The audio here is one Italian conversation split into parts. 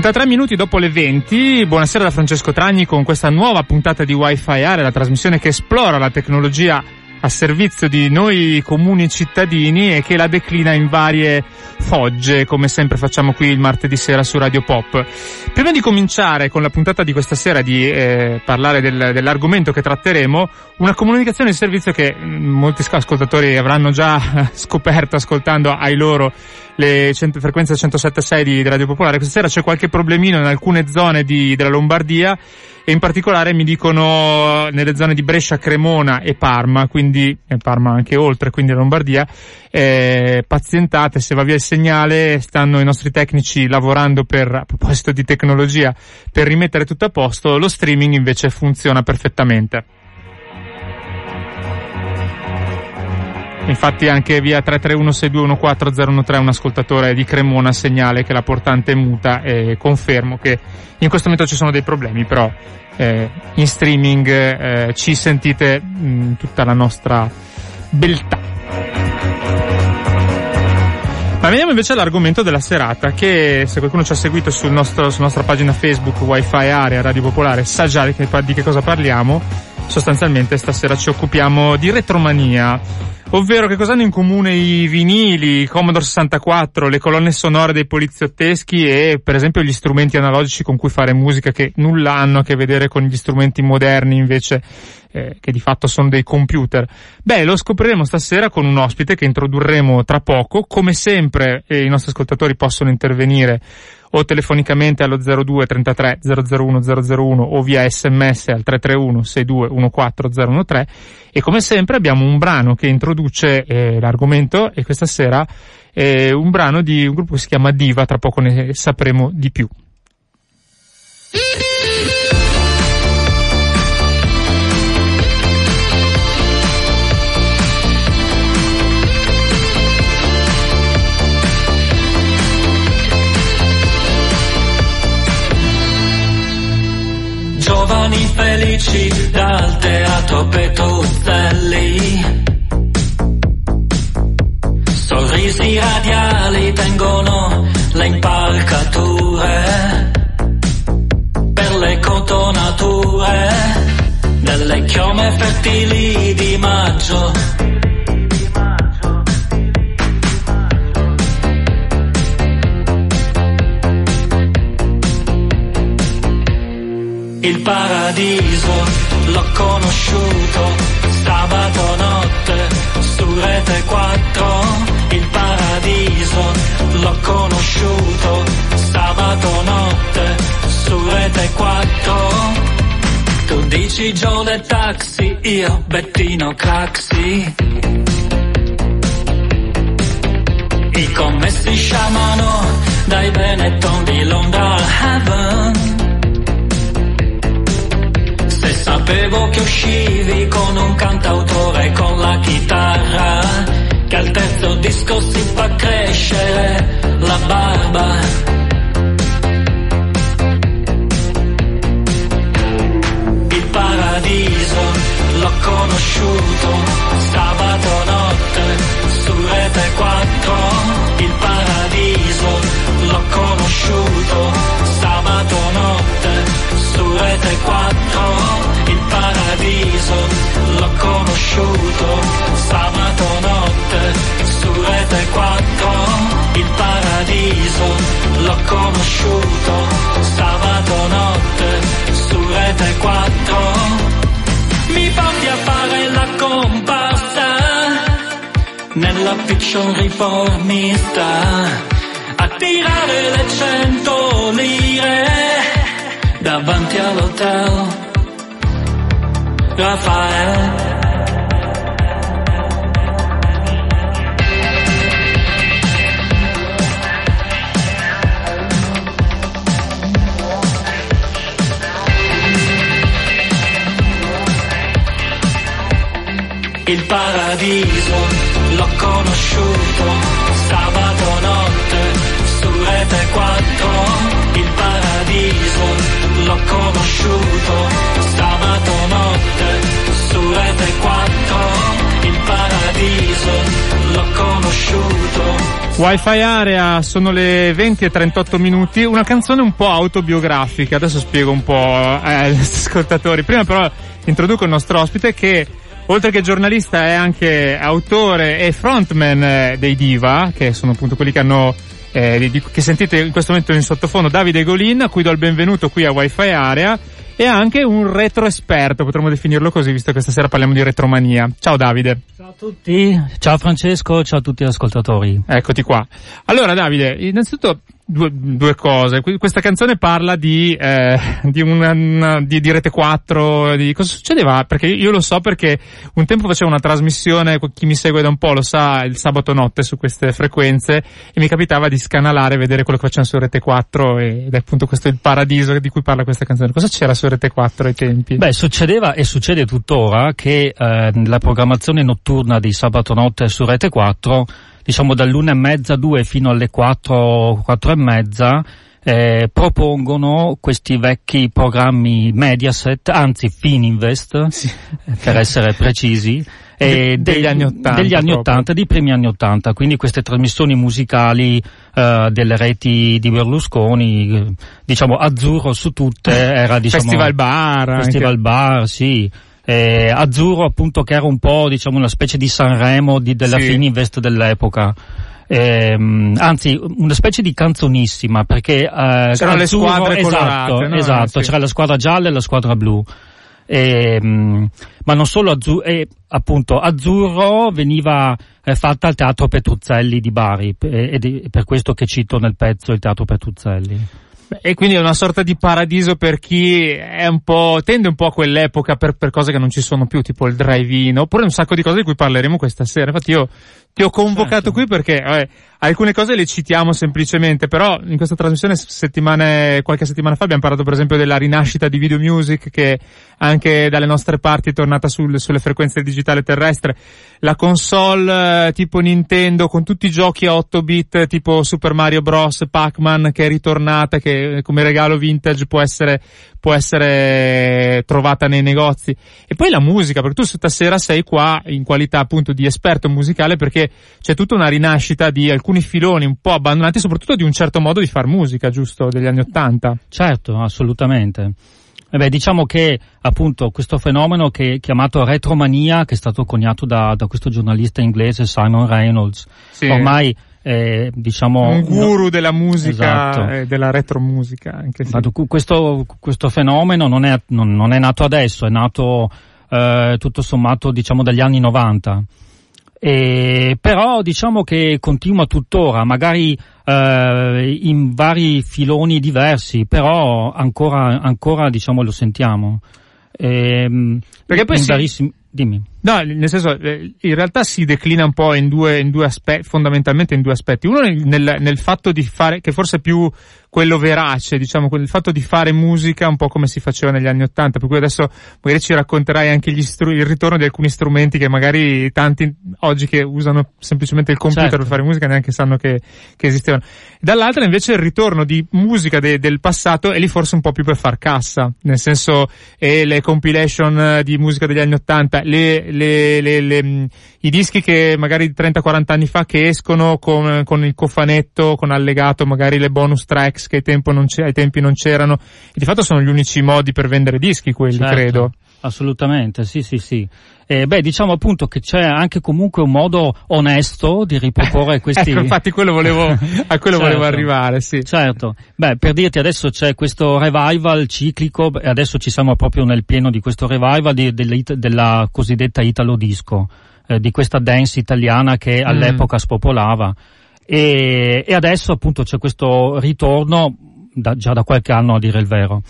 33 minuti dopo le 20, buonasera da Francesco Tragni con questa nuova puntata di Wi-Fi Area, la trasmissione che esplora la tecnologia a servizio di noi comuni cittadini e che la declina in varie fogge, come sempre facciamo qui il martedì sera su Radio Pop. Prima di cominciare con la puntata di questa sera di eh, parlare del, dell'argomento che tratteremo, una comunicazione di servizio che mm, molti ascoltatori avranno già scoperto ascoltando ai loro le cent- frequenze 107.6 di, di Radio Popolare. Questa sera c'è qualche problemino in alcune zone di, della Lombardia e in particolare mi dicono nelle zone di Brescia, Cremona e Parma, quindi e Parma anche oltre, quindi Lombardia, eh, pazientate, se va via il segnale, stanno i nostri tecnici lavorando per, a proposito di tecnologia, per rimettere tutto a posto, lo streaming invece funziona perfettamente. Infatti anche via 331-6214013 un ascoltatore di Cremona segnale che la portante è muta e confermo che in questo momento ci sono dei problemi, però eh, in streaming eh, ci sentite mh, tutta la nostra beltà. Ma veniamo invece all'argomento della serata, che se qualcuno ci ha seguito sul nostro, sulla nostra pagina Facebook Wi-Fi Area Radio Popolare sa già di che, di che cosa parliamo. Sostanzialmente stasera ci occupiamo di retromania Ovvero che cosa hanno in comune i vinili, i Commodore 64, le colonne sonore dei poliziotteschi e per esempio gli strumenti analogici con cui fare musica che nulla hanno a che vedere con gli strumenti moderni invece eh, che di fatto sono dei computer. Beh, lo scopriremo stasera con un ospite che introdurremo tra poco. Come sempre eh, i nostri ascoltatori possono intervenire o telefonicamente allo 02 33 001 001 o via sms al 331 62 14 013 e come sempre abbiamo un brano che introduce eh, l'argomento e questa sera è un brano di un gruppo che si chiama Diva, tra poco ne sapremo di più. Giovani felici dal teatro Petruzzelli. Sorrisi radiali tengono le impalcature per le cotonature delle chiome fertili di maggio Il paradiso l'ho conosciuto sabato notte su Rete 4. Il paradiso l'ho conosciuto sabato notte su Rete 4. Tu dici Giole Taxi, io Bettino Craxi. I commessi sciamano dai Benetton di Londra Heaven Sapevo che uscivi con un cantautore con la chitarra, che al terzo disco si fa crescere la barba. Il paradiso l'ho conosciuto sabato notte su Rete 4. Il paradiso l'ho conosciuto sabato notte su Rete 4 paradiso, l'ho conosciuto sabato notte su Rete 4, il paradiso, l'ho conosciuto sabato notte su Rete 4. Mi porti a fare la comparsa nella fiction riformista, a tirare le cento lire davanti all'hotel. Raffaele. Il paradiso l'ho conosciuto sabato notte su Rete 4. Il paradiso l'ho conosciuto sabato notte Rete 4. Il paradiso l'ho conosciuto. Wi-Fi Area sono le 20 e 38 minuti, una canzone un po' autobiografica, adesso spiego un po' eh, ai nostri ascoltatori. Prima però introduco il nostro ospite che oltre che giornalista è anche autore e frontman eh, dei Diva, che sono appunto quelli che hanno eh, che sentite in questo momento in sottofondo Davide Golin, a cui do il benvenuto qui a Wi-Fi Area e anche un retro esperto, potremmo definirlo così, visto che stasera parliamo di retromania. Ciao Davide. Ciao a tutti, ciao Francesco, ciao a tutti gli ascoltatori. Eccoti qua. Allora Davide, innanzitutto due, due cose. Questa canzone parla di, eh, di, una, di, di Rete 4, di cosa succedeva? Perché io lo so perché un tempo facevo una trasmissione, chi mi segue da un po' lo sa, il sabato notte su queste frequenze e mi capitava di scanalare e vedere quello che facevano su Rete 4 ed è appunto questo il paradiso di cui parla questa canzone. Cosa c'era su Rete 4 ai tempi? Beh, succedeva e succede tuttora che eh, la programmazione notturna di sabato notte su Rete 4 diciamo dall'una e mezza, due fino alle quattro, quattro e mezza, eh, propongono questi vecchi programmi Mediaset, anzi Fininvest, sì. per essere precisi, De, degli, anni 80, degli anni 80, dei primi anni 80, quindi queste trasmissioni musicali uh, delle reti di Berlusconi, diciamo azzurro su tutte, era diciamo... Festival Bar. Festival anche. Bar, sì eh, azzurro appunto che era un po' diciamo una specie di Sanremo di, della sì. Fininvest dell'epoca. Eh, anzi una specie di canzonissima perché eh, c'erano le squadre esatto, colorate, no? esatto sì. c'era la squadra gialla e la squadra blu eh, ma non solo azzurro, eh, appunto azzurro veniva eh, fatta al teatro Petruzzelli di Bari ed è per questo che cito nel pezzo il teatro Petruzzelli e quindi è una sorta di paradiso per chi è un po', tende un po' a quell'epoca per, per cose che non ci sono più, tipo il drive-in, oppure un sacco di cose di cui parleremo questa sera. Infatti io ti ho convocato certo. qui perché vabbè, alcune cose le citiamo semplicemente, però in questa trasmissione settimane, qualche settimana fa abbiamo parlato per esempio della rinascita di video music che anche dalle nostre parti è tornata sul, sulle frequenze digitale terrestre. La console eh, tipo Nintendo con tutti i giochi a 8 bit tipo Super Mario Bros, Pac-Man che è ritornata, che come regalo vintage può essere, può essere trovata nei negozi. E poi la musica, perché tu stasera sei qua in qualità appunto di esperto musicale perché c'è tutta una rinascita di alcuni filoni un po' abbandonati, soprattutto di un certo modo di far musica, giusto, degli anni Ottanta. Certo, assolutamente. E beh, diciamo che appunto questo fenomeno che è chiamato retromania, che è stato coniato da, da questo giornalista inglese Simon Reynolds, sì. ormai eh, diciamo un guru no, della musica esatto. e della retromusica anche sì. questo, questo fenomeno non è, non, non è, nato adesso è nato eh, tutto sommato diciamo dagli anni 90 e, però diciamo che continua tuttora, magari eh, in vari filoni diversi, però ancora, ancora diciamo lo sentiamo. E, ehm, Perché poi si, Dimmi. No, nel senso, eh, in realtà si declina un po' in due, in due aspetti, fondamentalmente in due aspetti. Uno nel, nel, fatto di fare, che forse è più quello verace, diciamo, il fatto di fare musica un po' come si faceva negli anni Ottanta, per cui adesso magari ci racconterai anche stru- il ritorno di alcuni strumenti che magari tanti oggi che usano semplicemente il computer certo. per fare musica neanche sanno che, che esistevano. Dall'altra invece il ritorno di musica de- del passato è lì forse un po' più per far cassa, nel senso, e le compilation di musica degli anni Ottanta, le, le, le, i dischi che magari 30-40 anni fa che escono con, con, il cofanetto, con allegato magari le bonus tracks che ai, tempi non c'erano, e di fatto sono gli unici modi per vendere dischi quelli, certo, credo. Assolutamente, sì, sì, sì. Eh, beh, diciamo appunto che c'è anche comunque un modo onesto di riproporre questi... ecco, infatti quello volevo, a quello certo, volevo arrivare, sì. Certo. Beh, per dirti adesso c'è questo revival ciclico, e adesso ci siamo proprio nel pieno di questo revival di, della, della cosiddetta Italo Disco, eh, di questa dance italiana che mm. all'epoca spopolava e, e adesso appunto c'è questo ritorno da, già da qualche anno a dire il vero.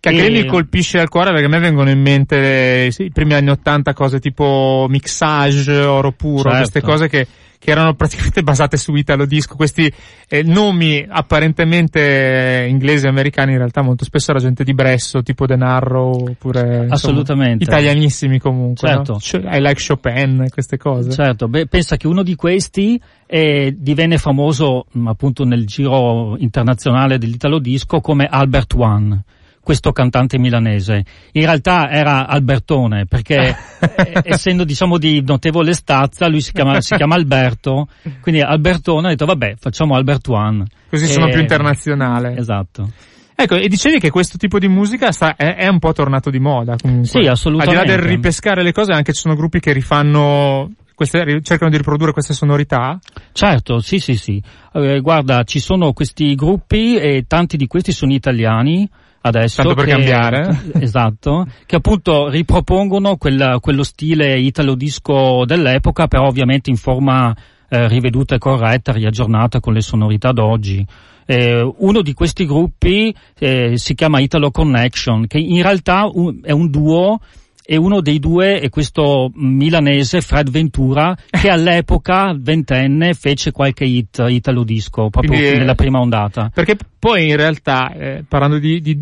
Che anche e... mi colpisce al cuore perché a me vengono in mente sì, i primi anni 80 cose tipo mixage, oro puro, certo. queste cose che che erano praticamente basate su Italo Disco, questi eh, nomi apparentemente inglesi e americani in realtà molto spesso era gente di Bresso, tipo Denarro, oppure Assolutamente. Insomma, italianissimi comunque. Certo. No? I like Chopin, queste cose. Certo, Beh, pensa che uno di questi eh, divenne famoso appunto nel giro internazionale dell'Italo Disco come Albert One questo cantante milanese. In realtà era Albertone, perché eh, essendo diciamo di notevole stazza, lui si chiama, si chiama Alberto, quindi Albertone ha detto vabbè facciamo Albert One. Così e... sono più internazionale. Esatto. Ecco, e dicevi che questo tipo di musica sta, è, è, un po' tornato di moda comunque. Sì, assolutamente. Al di là del ripescare le cose, anche ci sono gruppi che rifanno queste, cercano di riprodurre queste sonorità? Certo, sì, sì, sì. Eh, guarda, ci sono questi gruppi e tanti di questi sono italiani adesso. Tanto per che, cambiare. Esatto, che appunto ripropongono quella, quello stile italo disco dell'epoca, però ovviamente in forma eh, riveduta e corretta, riaggiornata con le sonorità d'oggi. Eh, uno di questi gruppi eh, si chiama Italo Connection, che in realtà un, è un duo e uno dei due è questo milanese Fred Ventura che all'epoca ventenne fece qualche hit italo disco proprio Quindi, nella prima ondata. perché poi in realtà eh, parlando di, di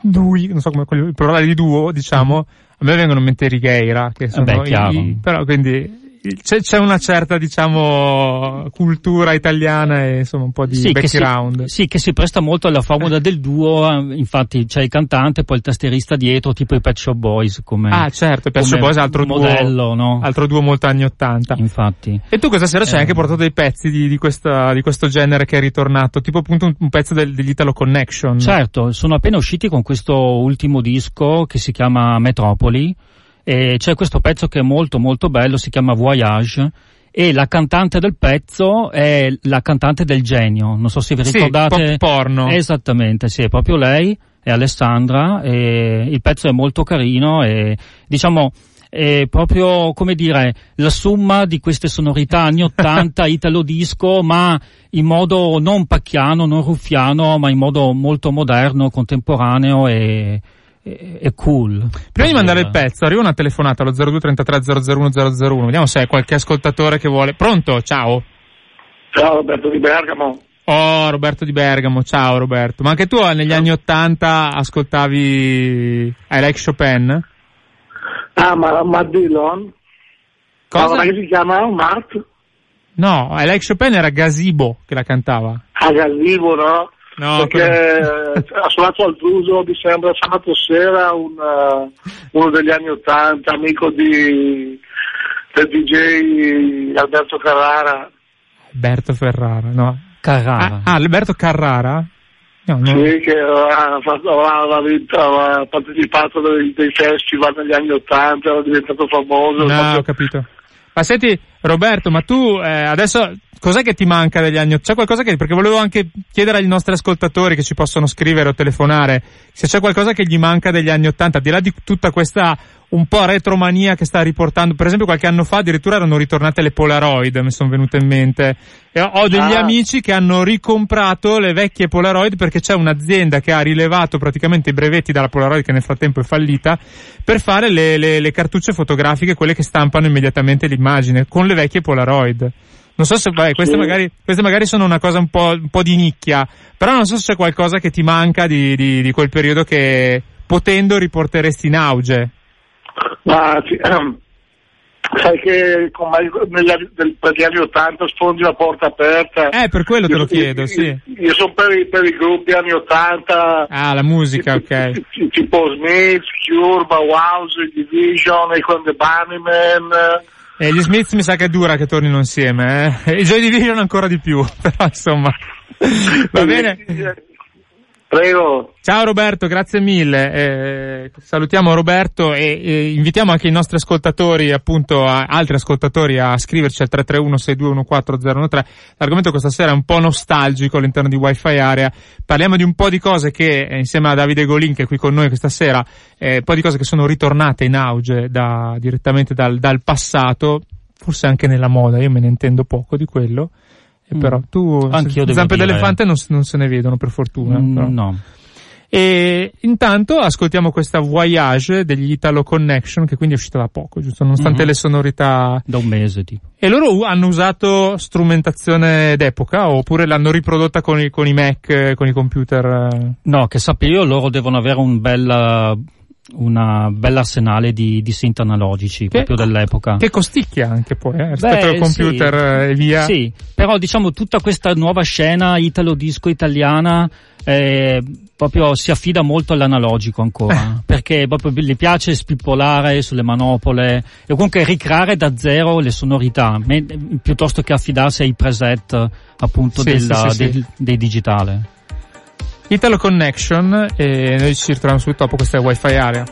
dui, non so come il plurale di duo diciamo a me vengono in mente Righeira che sono Beh, i, però quindi c'è, c'è, una certa, diciamo, cultura italiana e insomma un po' di sì, background. Che si, sì, che si presta molto alla formula del duo, infatti c'è il cantante, poi il tastierista dietro, tipo i Pet Shop Boys come Ah, certo, i Pet Shop Boys altro modello, duo, no? altro duo molto anni 80. Infatti. E tu questa sera eh. ci hai anche portato dei pezzi di, di, questa, di, questo genere che è ritornato, tipo appunto un, un pezzo del, degli Italo Connection. Certo, sono appena usciti con questo ultimo disco che si chiama Metropoli e c'è questo pezzo che è molto molto bello, si chiama Voyage e la cantante del pezzo è la cantante del genio, non so se vi ricordate. Sì, porno. Esattamente, sì, è proprio lei, è Alessandra e il pezzo è molto carino e diciamo è proprio come dire la somma di queste sonorità anni 80 italo disco ma in modo non pacchiano, non ruffiano ma in modo molto moderno, contemporaneo e è cool. Prima di mandare il pezzo, arriva una telefonata allo 0233 001 001. Vediamo se è qualche ascoltatore che vuole. Pronto? Ciao. Ciao Roberto di Bergamo. Oh, Roberto di Bergamo, ciao Roberto. Ma anche tu negli anni Ottanta ascoltavi I Like Chopin? Ah, ma Matt Dillon? Cosa? Ma che si chiama? Matt? No, I Like Chopin era Gazebo che la cantava. Ah, Gazebo, no? No, perché però... ha suonato al Druso, mi sembra, sabato sera un, uh, uno degli anni Ottanta, amico di, del DJ Alberto Carrara. Alberto Ferrara, no. Carrara. Ah, ah Alberto Carrara? No, no. Sì, che aveva, aveva, vinto, aveva partecipato dei, dei, festival negli anni Ottanta, era diventato famoso. No, ho capito. Ma senti, Roberto, ma tu eh, adesso cos'è che ti manca degli anni? C'è qualcosa che, perché volevo anche chiedere ai nostri ascoltatori che ci possono scrivere o telefonare, se c'è qualcosa che gli manca degli anni Ottanta, di là di tutta questa un po' retromania che sta riportando, per esempio qualche anno fa addirittura erano ritornate le Polaroid, mi sono venute in mente. E ho degli ah. amici che hanno ricomprato le vecchie Polaroid perché c'è un'azienda che ha rilevato praticamente i brevetti dalla Polaroid che nel frattempo è fallita per fare le, le, le cartucce fotografiche, quelle che stampano immediatamente l'immagine, con le vecchie Polaroid. Non so se, beh, queste, sì. magari, queste magari sono una cosa un po', un po' di nicchia, però non so se c'è qualcosa che ti manca di, di, di quel periodo che potendo riporteresti in auge. Ma ehm, sai che con negli, del, per gli anni 80 sfondi la porta aperta. Eh, per quello te lo chiedo, io, sì. Io, io sono per, i, per i gruppi anni 80. Ah, la musica, ok. Tipo Smith, Cure, Bauhaus, Division, Econ the Bunnymen. E gli Smith mi sa che è dura che tornino insieme, eh. I Joy Division ancora di più, però insomma. Va bene. Prego. Ciao Roberto, grazie mille. Eh, salutiamo Roberto e, e, invitiamo anche i nostri ascoltatori, appunto, a, altri ascoltatori a scriverci al 331-6214013. L'argomento questa sera è un po' nostalgico all'interno di Wi-Fi Area. Parliamo di un po' di cose che, eh, insieme a Davide Golin, che è qui con noi questa sera, eh, un po' di cose che sono ritornate in auge da, direttamente dal, dal passato, forse anche nella moda, io me ne intendo poco di quello Eh, però tu Anch'io zampe dire- d'elefante non, non se ne vedono per fortuna. Mm, no. E intanto ascoltiamo questa Voyage degli Italo Connection, che quindi è uscita da poco, giusto? Nonostante Mhm. le sonorità. Da un mese tipo. E loro hanno usato strumentazione d'epoca oppure l'hanno riprodotta con i, con i Mac, con i computer? No, che sappia io, loro devono avere un bel, una bella arsenale di, di synth analogici Che- proprio dell'epoca. Che costicchia anche poi, eh, rispetto Beh, al computer sì. eh, e via. Sì, però diciamo tutta questa nuova scena italo-disco italiana eh, proprio si affida molto all'analogico ancora, perché proprio le piace spippolare sulle manopole e comunque ricreare da zero le sonorità, piuttosto che affidarsi ai preset appunto Sì, della- sì. del- dei digitale. Italo Connection e noi ci ritroviamo subito dopo questa Wi-Fi area.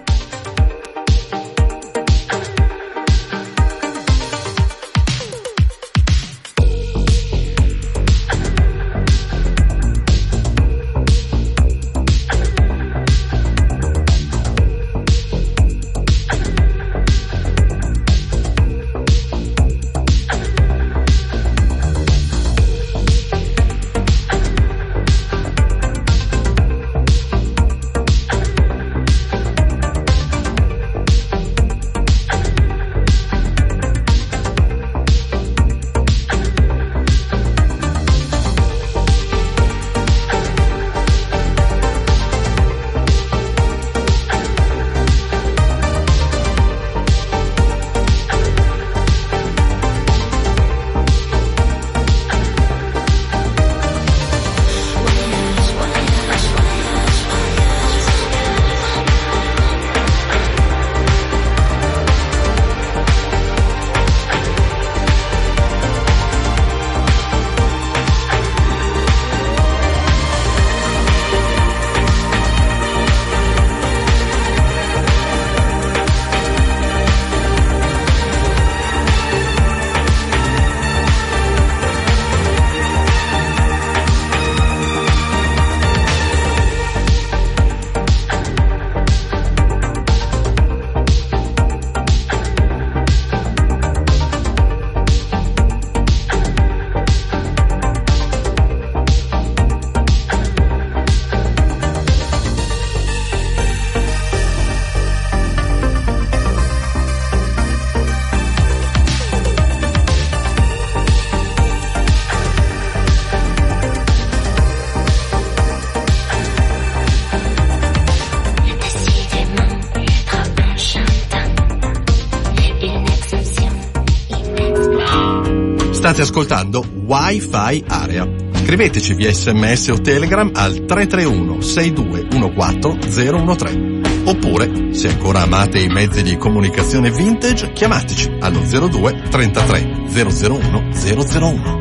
Ascoltando Wi-Fi Area. Scriveteci via sms o telegram al 331 6214 013. Oppure, se ancora amate i mezzi di comunicazione vintage, chiamateci allo 02 33 001 001.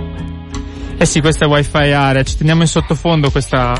Eh sì, questa è Wi-Fi area, ci teniamo in sottofondo questa,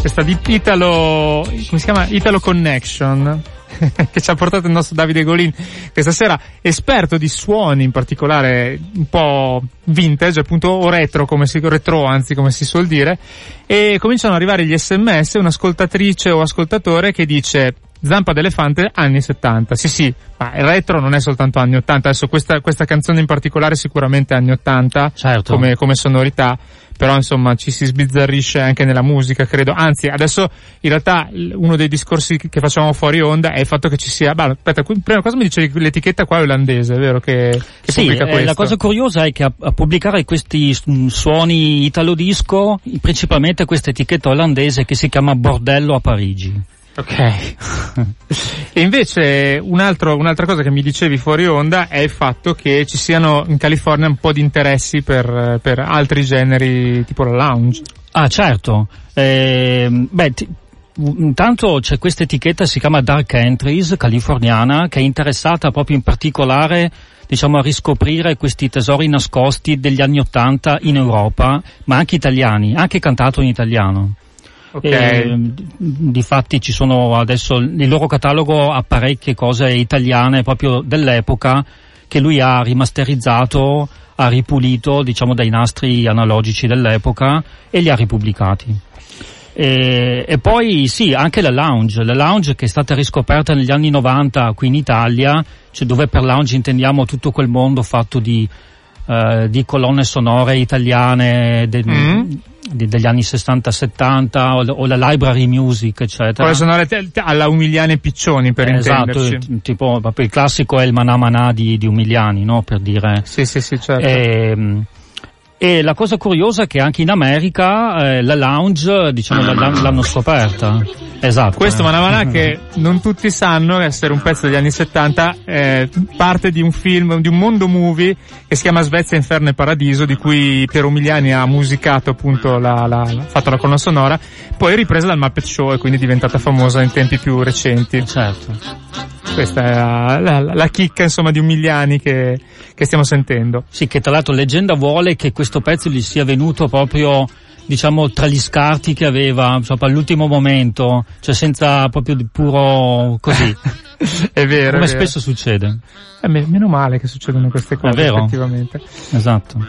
questa di Italo, come si chiama? Italo Connection, che ci ha portato il nostro Davide Golin questa sera, esperto di suoni in particolare un po' vintage, appunto, o retro, come si, retro anzi, come si suol dire, e cominciano ad arrivare gli sms, un'ascoltatrice o ascoltatore che dice Zampa d'elefante anni 70. Sì, sì, ma il retro non è soltanto anni 80. Adesso questa, questa canzone in particolare sicuramente anni 80 Certo. come, come sonorità, però insomma ci si sbizzarrisce anche nella musica, credo. Anzi, adesso in realtà uno dei discorsi che facciamo fuori onda è il fatto che ci sia. Bah, aspetta, prima cosa mi dicevi l'etichetta qua è olandese, vero? Che, che Sì, eh, la cosa curiosa è che a, a pubblicare questi mm, suoni italo disco, principalmente questa etichetta olandese che si chiama Bordello a Parigi. Ok. e invece un altro- un'altra cosa che mi dicevi fuori onda è il fatto che ci siano in California un po' di interessi per, per altri generi tipo la lounge. Ah, certo. Ehm, beh, ti- intanto c'è questa etichetta, si chiama Dark Entries, californiana, che è interessata proprio in particolare diciamo, a riscoprire questi tesori nascosti degli anni Ottanta in Europa, ma anche italiani, anche cantato in italiano. Ok. E, d- difatti ci sono adesso nel loro catalogo ha parecchie cose italiane proprio dell'epoca che lui ha rimasterizzato, ha ripulito diciamo dai nastri analogici dell'epoca e li ha ripubblicati. E, e poi sì, anche la lounge, la lounge che è stata riscoperta negli anni 90 qui in Italia, cioè dove per lounge intendiamo tutto quel mondo fatto di eh, di colonne sonore italiane de- Mm. di- degli anni 60-70 o, o la library music, eccetera. Poi sono alla Umiliani e Piccioni per esatto, intenderci. t- tipo proprio il classico è il Manà Manà di, di Umiliani, no? Per dire. Sì, sì, sì, certo. Ehm, E, la cosa curiosa è che anche in America eh, la lounge, diciamo, la- l'hanno scoperta. Esatto. Questo. Manavana che non tutti sanno essere un pezzo degli anni 70, eh, parte di un film, di un mondo movie che si chiama Svezia, Inferno e Paradiso, di cui Piero Umiliani ha musicato appunto la, la, la- fatto la colonna sonora, poi ripresa dal Muppet Show e quindi diventata famosa in tempi più recenti. Certo. Questa è la, la- la chicca insomma di Umiliani che, che stiamo sentendo. Sì, che tra l'altro leggenda vuole che questo pezzo gli sia venuto proprio diciamo tra gli scarti che aveva proprio all'ultimo momento, cioè senza proprio di puro così, è vero. come è vero. spesso succede. Eh, me- meno male che succedono queste cose vero? effettivamente. Esatto.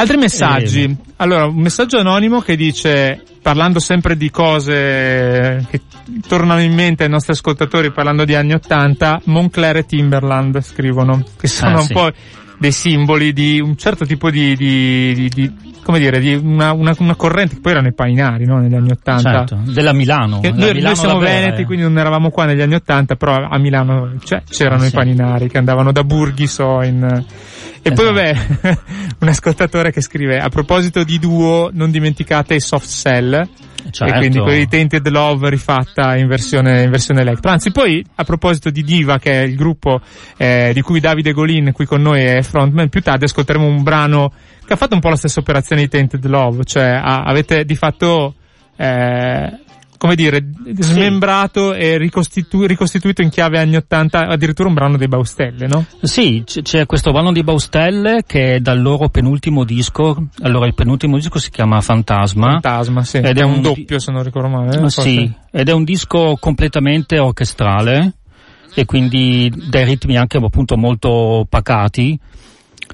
Altri messaggi. Allora, un messaggio anonimo che dice, parlando sempre di cose che tornano in mente ai nostri ascoltatori parlando di anni 80, Moncler e Timberland scrivono, che sono Ah, un sì. po' dei simboli di un certo tipo di, di, di- di- come dire, di una, una, una corrente che poi erano i painari, no? Negli anni 80. Certo, della Milano. Che Noi, noi Milano siamo la vera, veneti, eh. quindi non eravamo qua negli anni Ottanta, però a Milano cioè, c'erano Ah, i sì. paninari che andavano da Burghi, so, in... E poi vabbè, un ascoltatore che scrive, a proposito di duo, non dimenticate i soft cell, Certo. e quindi quelli Tainted Love rifatta in versione, in versione electro. Anzi, poi, a proposito di Diva, che è il gruppo eh, di cui Davide Golin qui con noi è frontman, più tardi ascolteremo un brano che ha fatto un po' la stessa operazione di Tainted Love, cioè ha- avete di fatto, eh, come dire, smembrato e ricostitu- ricostituito in chiave anni 80 addirittura un brano dei Baustelle, no? Sì, c- c'è questo brano di Baustelle che è dal loro penultimo disco. Allora, il penultimo disco si chiama Fantasma. Fantasma, sì. Ed è un un doppio, se non ricordo male. eh, sì, ed è un disco completamente orchestrale e quindi dai ritmi anche appunto molto pacati.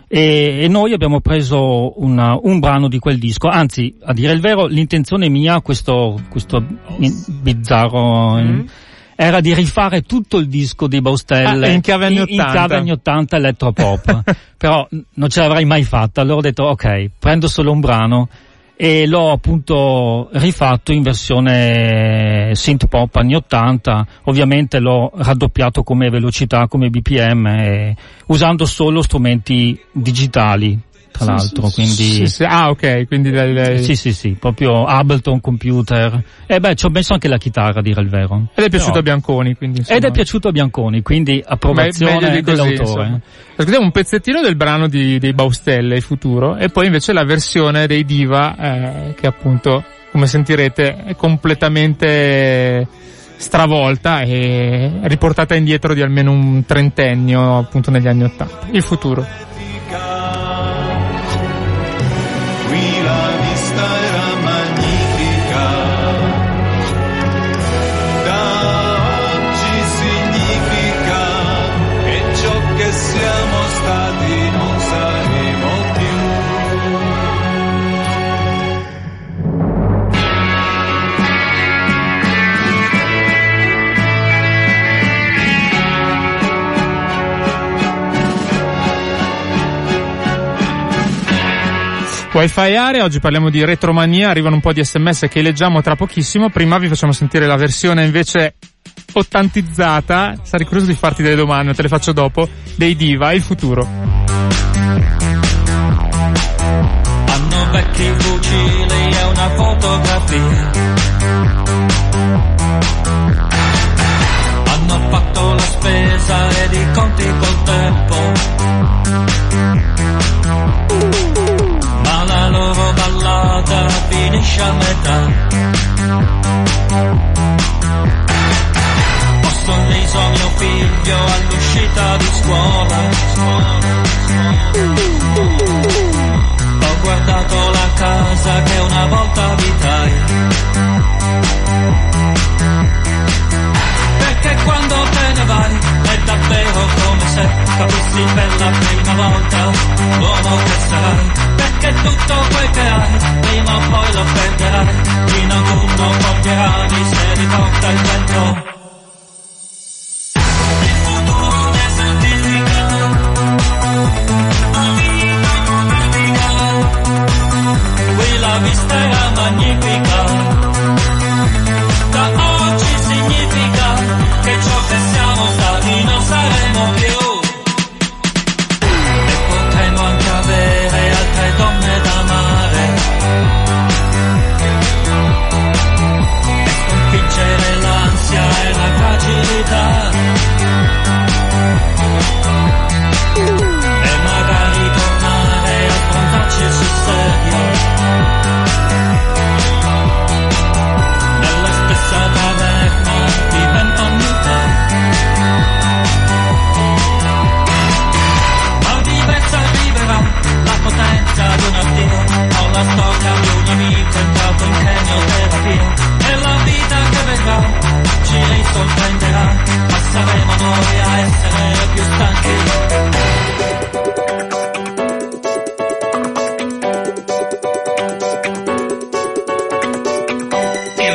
E, e noi abbiamo preso una- un brano di quel disco, anzi, a dire il vero, l'intenzione mia, questo, questo bizzarro, Mm. in- era di rifare tutto il disco di Baustelle Ah, in chiave anni in, in 80. chiave anni 80 elettropop. Però non ce l'avrei mai fatta, allora ho detto ok, prendo solo un brano e l'ho appunto rifatto in versione synth pop anni 80, ovviamente l'ho raddoppiato come velocità, come BPM, e usando solo strumenti digitali, tra l'altro, quindi... Sì, sì. Ah, ok, quindi lei- Sì, sì, sì, proprio Ableton computer. E beh, ci ho messo anche la chitarra, a dire il vero. Ed è piaciuto Però- a Bianconi, quindi insomma. Ed è piaciuto a Bianconi, quindi approvazione così, dell'autore. Ascoltiamo un pezzettino del brano di, dei Baustelle, il futuro, e poi invece la versione dei Diva, eh, che appunto, come sentirete, è completamente stravolta e riportata indietro di almeno un trentennio, appunto negli anni Ottanta. Il futuro. Wi-Fi Area, oggi parliamo di retromania, arrivano un po' di sms che leggiamo tra pochissimo, prima vi facciamo sentire la versione invece ottantizzata, sarei curioso di farti delle domande, te le faccio dopo, dei Diva, il futuro. Hanno vecchi fucili la un amico entrato in chemioterapia e la vita che verrà ci risorprenderà ma saremo noi a essere più stanchi.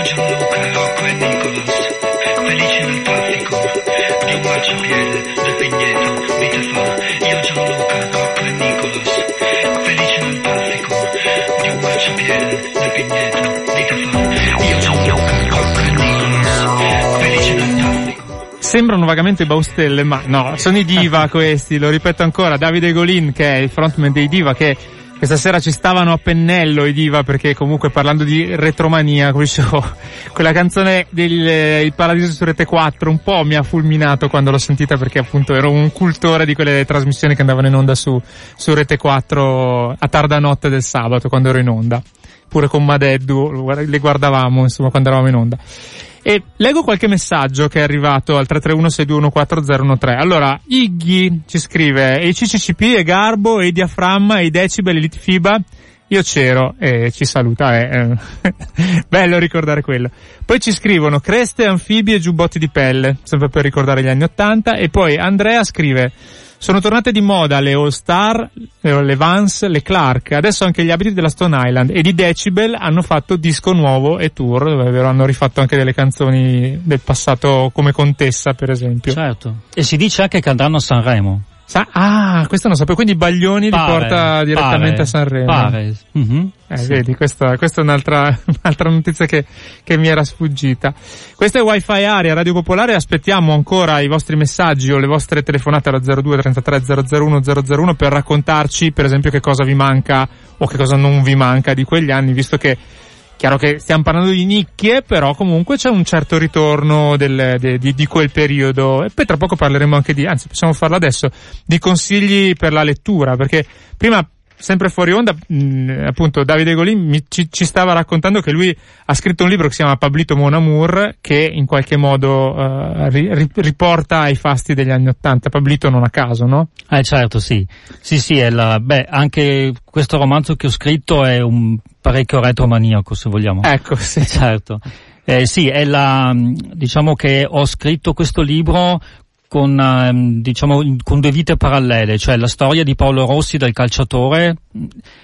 Gianluca, Rocco e Nicolas, felici nel traffico di un marciapiede Sembrano vagamente baustelle, ma no, sono i Diva questi, lo ripeto ancora, Davide Golin che è il frontman dei Diva che questa sera ci stavano a pennello i Diva perché comunque parlando di retromania, come dicevo, quella canzone del eh, Il Paradiso su Rete 4 un po' mi ha fulminato quando l'ho sentita perché appunto ero un cultore di quelle trasmissioni che andavano in onda su, su Rete 4 a tarda notte del sabato quando ero in onda. Pure con Madeddu le guardavamo insomma quando eravamo in onda. E leggo qualche messaggio che è arrivato al 331-621-4013. Allora, Iggy ci scrive, e CCCP, e Garbo, e Diaframma, e Decibel, e Litfiba. Io c'ero e ci saluta, eh. eh. bello ricordare quello. Poi ci scrivono creste, anfibi giubbotti di pelle, sempre per ricordare gli anni Ottanta. E poi Andrea scrive, sono tornate di moda le All Star, le Vans, le Clark, adesso anche gli abiti della Stone Island e di Decibel hanno fatto disco nuovo e tour, dove hanno rifatto anche delle canzoni del passato come Contessa per esempio. Certo. E si dice anche che andranno a Sanremo. Sa- ah, questo non sapevo, quindi Baglioni li Pare, porta direttamente pare, a Sanremo. Pare. Mhm. Eh, Sì. vedi, questa, questa è un'altra, un'altra notizia che, che mi era sfuggita. Questa è Wi-Fi Area Radio Popolare, aspettiamo ancora i vostri messaggi o le vostre telefonate alla 02 33 001 001 per raccontarci, per esempio, che cosa vi manca o che cosa non vi manca di quegli anni, visto che Chiaro che stiamo parlando di nicchie, però comunque c'è un certo ritorno del, de- di, di quel periodo. E poi tra poco parleremo anche di, anzi possiamo farlo adesso, di consigli per la lettura, perché prima, sempre fuori onda, mh, appunto Davide Golin mi- ci, ci stava raccontando che lui ha scritto un libro che si chiama Pablito Mon Amour, che in qualche modo eh, ri- ri- riporta ai fasti degli anni Ottanta. Pablito non a caso, no? Eh certo, sì. Sì, sì, è la, beh, anche questo romanzo che ho scritto è un parecchio retromaniaco, se vogliamo. Ecco, sì. Certo. Eh, sì, è la, diciamo che ho scritto questo libro con, ehm, diciamo, con due vite parallele, cioè la storia di Paolo Rossi del calciatore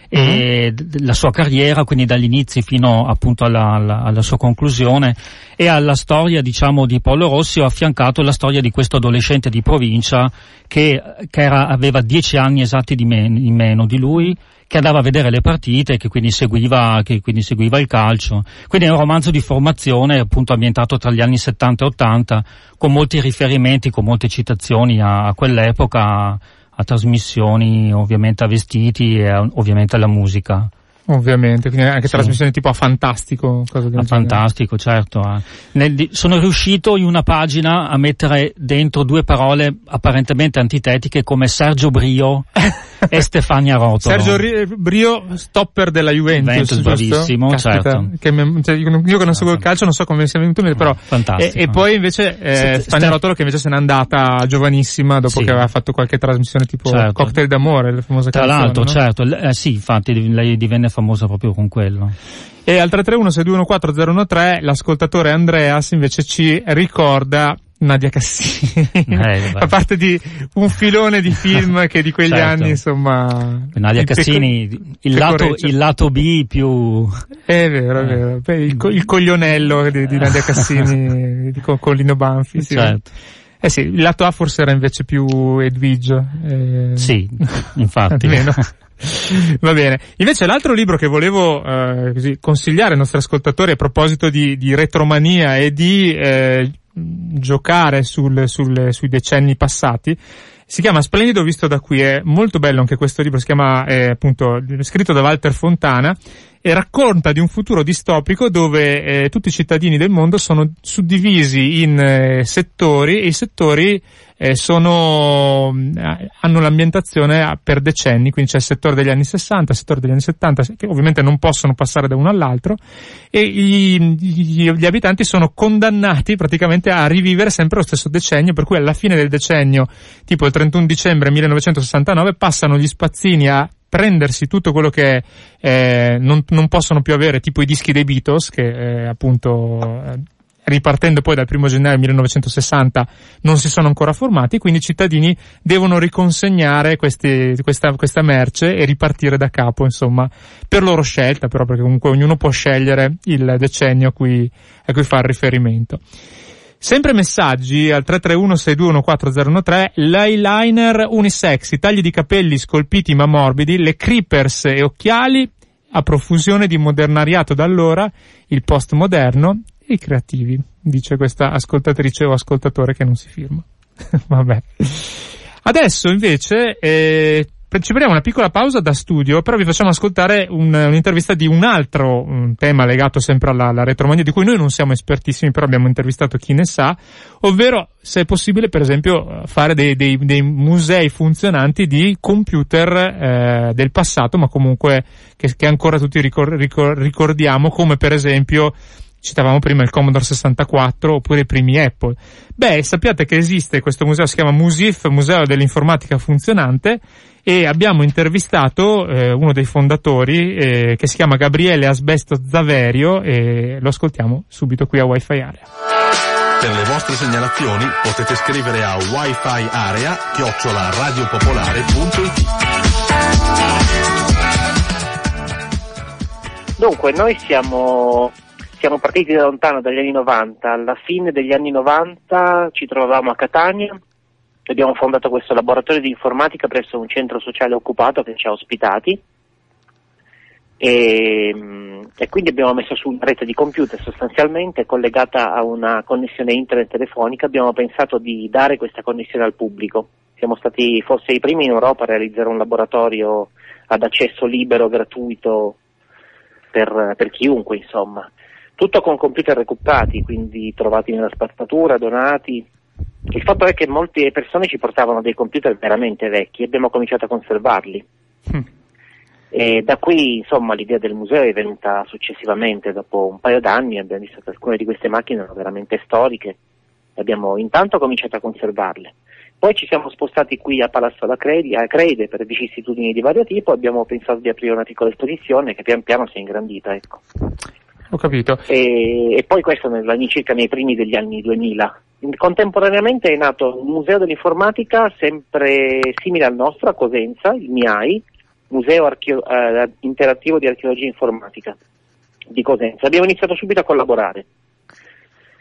e d- la sua carriera, quindi dagli inizi fino appunto alla, alla- alla sua conclusione, e alla storia, diciamo, di Paolo Rossi ho affiancato la storia di questo adolescente di provincia che, che era- aveva dieci anni esatti di, men- in meno di lui, che andava a vedere le partite, che quindi seguiva, che quindi seguiva il calcio. Quindi è un romanzo di formazione, appunto ambientato tra gli anni 70 e 80, con molti riferimenti, con molte citazioni a, a quell'epoca, a, a trasmissioni, ovviamente a vestiti e a- ovviamente alla musica. Ovviamente, quindi anche Sì. trasmissioni tipo a Fantastico, del Ah, genere. fantastico, certo. eh. Nel sono riuscito in una pagina a mettere dentro due parole apparentemente antitetiche come Sergio Brio e Stefania Rotolo. Sergio Ri- Brio, stopper della Juventus, Juventus, bravissimo, Caspita, certo. che mi- cioè, io, io che non seguo il calcio non so come sia venuto però... Fantastico. E, e poi invece eh, Ste- Stefania Ste- Rotolo che invece se n'è andata giovanissima dopo Sì. che aveva fatto qualche trasmissione tipo Certo. Cocktail d'amore, le famose Tra canzoni, l'altro, no? certo, eh, sì, infatti lei divenne famosa proprio con quello. E al 331-6214013 l'ascoltatore Andreas invece ci ricorda Nadia Cassini. Eh. Fa parte di un filone di film che di quegli Certo. anni, insomma... Nadia peco- Cassini, il lato, il lato B più... È vero, è Eh. vero. Beh, il, co- il coglionello di, di Nadia Cassini, di Co- Collino Banfi. Sì. Certo. Eh sì, il lato A forse era invece più Edvigio. Eh, Sì, infatti. almeno. Va bene. Invece l'altro libro che volevo eh, così, consigliare ai nostri ascoltatori a proposito di, di retromania e di eh, giocare sul, sul- sui decenni passati. Si chiama Splendido visto da qui, è molto bello anche questo libro, si chiama eh, appunto scritto da Walter Fontana e racconta di un futuro distopico dove eh, tutti i cittadini del mondo sono suddivisi in eh, settori e i settori eh, sono, mh, hanno l'ambientazione per decenni, quindi c'è il settore degli anni 60, il settore degli anni 70, che ovviamente non possono passare da uno all'altro, e i- gli, gli abitanti sono condannati praticamente a rivivere sempre lo stesso decennio, per cui alla fine del decennio, tipo il 31 dicembre 1969, passano gli spazzini a prendersi tutto quello che eh, non, non possono più avere, tipo i dischi dei Beatles, che eh, appunto eh, ripartendo poi dal primo gennaio 1960 non si sono ancora formati, quindi i cittadini devono riconsegnare questi, questa, questa merce e ripartire da capo, insomma, per loro scelta, però perché comunque ognuno può scegliere il decennio a cui, a cui fa riferimento. Sempre messaggi al 331-6214013, l'eyeliner unisex, i tagli di capelli scolpiti ma morbidi, le creepers e occhiali, a profusione di modernariato da allora, il postmoderno, e i creativi, dice questa ascoltatrice o ascoltatore che non si firma. Vabbè. Adesso invece eh, ci prendiamo una piccola pausa da studio, però vi facciamo ascoltare un, un'intervista di un altro un tema legato sempre alla, alla retromania, di cui noi non siamo espertissimi, però abbiamo intervistato chi ne sa, ovvero se è possibile per esempio fare dei, dei, dei musei funzionanti di computer eh, del passato, ma comunque che, che ancora tutti ricor- ricor- ricordiamo, come per esempio citavamo prima il Commodore 64 oppure i primi Apple. Beh, sappiate che esiste questo museo, si chiama MUSIF, Museo dell'Informatica Funzionante, e abbiamo intervistato eh, uno dei fondatori eh, che si chiama Gabriele Asbesto Zaverio e lo ascoltiamo subito qui a Wi-Fi Area. Per le vostre segnalazioni potete scrivere a wifi area chiocciola radiopopolare.it Dunque, noi siamo, siamo partiti da lontano dagli anni 90, alla fine degli anni 90 ci trovavamo a Catania, abbiamo fondato questo laboratorio di informatica presso un centro sociale occupato che ci ha ospitati e, mm, e quindi abbiamo messo su una rete di computer sostanzialmente collegata a una connessione internet telefonica, abbiamo pensato di dare questa connessione al pubblico. Siamo stati forse i primi in Europa a realizzare un laboratorio ad accesso libero, gratuito per, per chiunque, insomma. Tutto con computer recuperati, quindi trovati nella spazzatura, donati. Il fatto è che molte persone ci portavano dei computer veramente vecchi e abbiamo cominciato a conservarli. E da qui, insomma, l'idea del museo è venuta successivamente, dopo un paio d'anni, abbiamo visto che alcune di queste macchine erano veramente storiche e abbiamo intanto cominciato a conservarle. Poi ci siamo spostati qui a Palazzo alla Credi, a Crede per vicissitudini di vario tipo, abbiamo pensato di aprire una piccola esposizione che pian piano si è ingrandita, ecco. Ho capito. E, e poi questo all'incirca nei primi degli anni 2000. Contemporaneamente è nato un museo dell'informatica sempre simile al nostro a Cosenza, il MIAI, Museo Archeo- eh, Interattivo di Archeologia Informatica di Cosenza. Abbiamo iniziato subito a collaborare.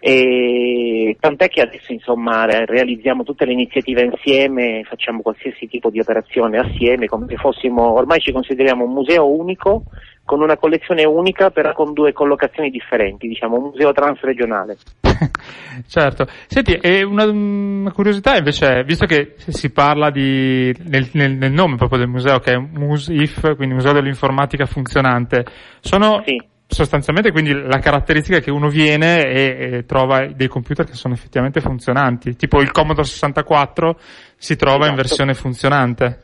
E tant'è che adesso insomma re- realizziamo tutte le iniziative insieme, facciamo qualsiasi tipo di operazione assieme, come se fossimo, ormai ci consideriamo un museo unico con una collezione unica però con due collocazioni differenti, diciamo un museo transregionale. certo. Senti, e una, una curiosità invece, è, visto che si parla di, nel, nel- nel nome proprio del museo, che è MUSIF, quindi Museo dell'Informatica Funzionante, sono sostanzialmente quindi la caratteristica che uno viene e, e trova dei computer che sono effettivamente funzionanti, tipo il Commodore 64 si trova in Esatto. versione funzionante.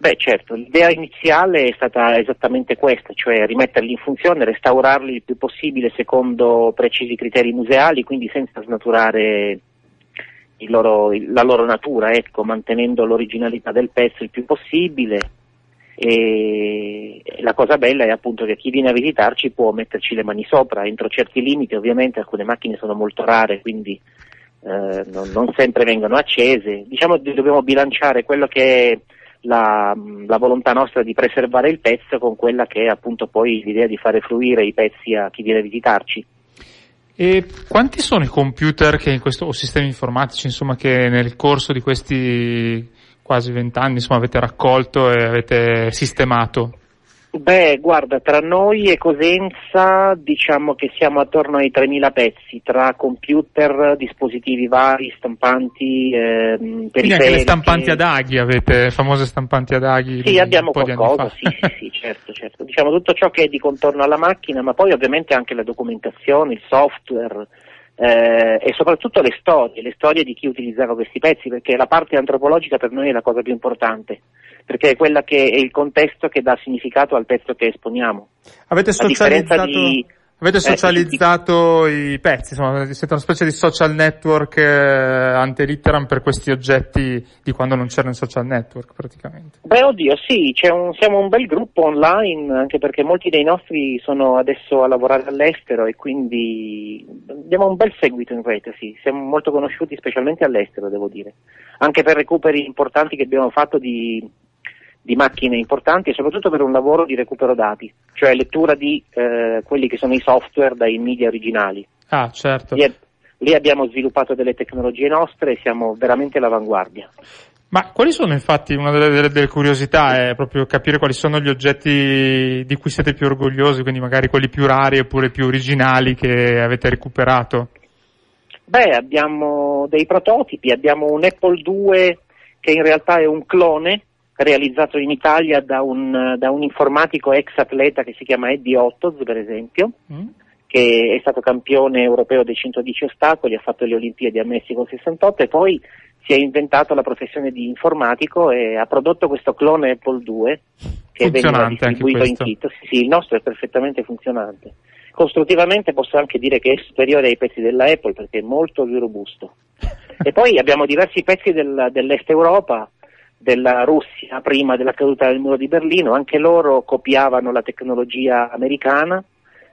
Beh certo, l'idea iniziale è stata esattamente questa, cioè rimetterli in funzione, restaurarli il più possibile secondo precisi criteri museali, quindi senza snaturare loro- la loro natura, ecco, mantenendo l'originalità del pezzo il più possibile. E la cosa bella è appunto che chi viene a visitarci può metterci le mani sopra, entro certi limiti, ovviamente alcune macchine sono molto rare, quindi eh, non, non sempre vengono accese. Diciamo che dobbiamo bilanciare quello che è la, la volontà nostra di preservare il pezzo con quella che è appunto poi l'idea di fare fruire i pezzi a chi viene a visitarci. E quanti sono i computer questo, o sistemi informatici, insomma, che nel corso di questi quasi vent'anni, insomma, avete raccolto e avete sistemato? Beh, guarda, tra noi e Cosenza diciamo che siamo attorno ai 3.000 pezzi, tra computer, dispositivi vari, stampanti, ehm, Quindi anche periferiche. le stampanti ad aghi avete, famose stampanti ad aghi. Sì, abbiamo qualcosa, sì, sì, sì, certo, certo. Diciamo tutto ciò che è di contorno alla macchina, ma poi ovviamente anche la documentazione, il software eh, e soprattutto le storie, le storie di chi utilizzava questi pezzi, perché la parte antropologica per noi è la cosa più importante, perché è quella che è il contesto che dà significato al pezzo che esponiamo. Avete A differenza socializzato, di- Avete Eh, socializzato i pezzi, insomma, siete una specie di social network eh, ante litteram per questi oggetti di quando non c'erano i social network praticamente. Beh, oddio, sì, c'è un- siamo un bel gruppo online, anche perché molti dei nostri sono adesso a lavorare all'estero e quindi abbiamo un bel seguito in rete, sì. Siamo molto conosciuti specialmente all'estero, devo dire. Anche per recuperi importanti che abbiamo fatto di, di macchine importanti e soprattutto per un lavoro di recupero dati, cioè lettura di eh, quelli che sono i software dai media originali. Ah, certo. Lì, lì abbiamo sviluppato delle tecnologie nostre e siamo veramente all'avanguardia. Ma quali sono infatti, una delle, delle- delle curiosità è proprio capire quali sono gli oggetti di cui siete più orgogliosi, quindi magari quelli più rari oppure più originali che avete recuperato? Beh, abbiamo dei prototipi, abbiamo un Apple II che in realtà è un clone realizzato in Italia da un, da un informatico ex atleta che si chiama Eddie Ottoz, per esempio, Mm? che è stato campione europeo dei 110 ostacoli, ha fatto le Olimpiadi a Messico 68 e poi si è inventato la professione di informatico e ha prodotto questo clone Apple II che veniva distribuito in kit. Sì, sì, il nostro è perfettamente funzionante. Costruttivamente posso anche dire che è superiore ai pezzi della Apple perché è molto più robusto. e poi abbiamo diversi pezzi del- dell'Est Europa, della Russia prima della caduta del muro di Berlino, anche loro copiavano la tecnologia americana,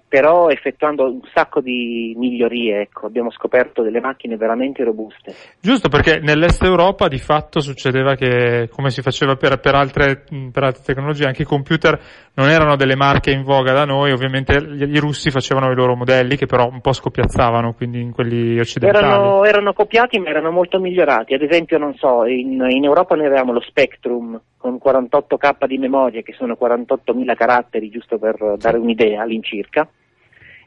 però effettuando un sacco di migliorie, ecco, abbiamo scoperto delle macchine veramente robuste. Giusto, perché nell'est Europa di fatto succedeva che, come si faceva per, per altre, per altre tecnologie, anche i computer non erano delle marche in voga da noi, ovviamente gli, i russi facevano i loro modelli che però un po' scoppiazzavano, quindi in quelli occidentali. Erano, erano copiati ma erano molto migliorati, ad esempio non so, in, in Europa noi avevamo lo Spectrum con 48k di memoria che sono 48.000 caratteri giusto per dare un'idea all'incirca,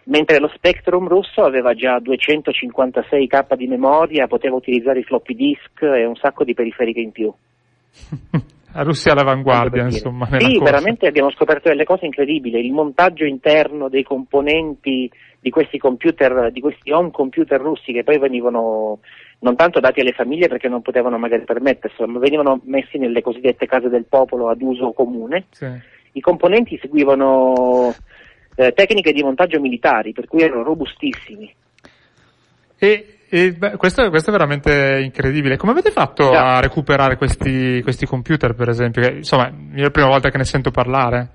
mentre lo Spectrum russo aveva già 256k di memoria, poteva utilizzare i floppy disk e un sacco di periferiche in più. La Russia all'avanguardia, insomma. Sì, corsa. veramente abbiamo scoperto delle cose incredibili. Il montaggio interno dei componenti di questi computer, di questi home computer russi che poi venivano non tanto dati alle famiglie perché non potevano magari permetterselo, ma venivano messi nelle cosiddette case del popolo ad uso comune. Sì. I componenti seguivano eh, tecniche di montaggio militari, per cui erano robustissimi. E, e, beh, questo, questo è veramente incredibile. Come avete fatto Già. a recuperare questi, questi computer, per esempio? Che, insomma, è la prima volta che ne sento parlare.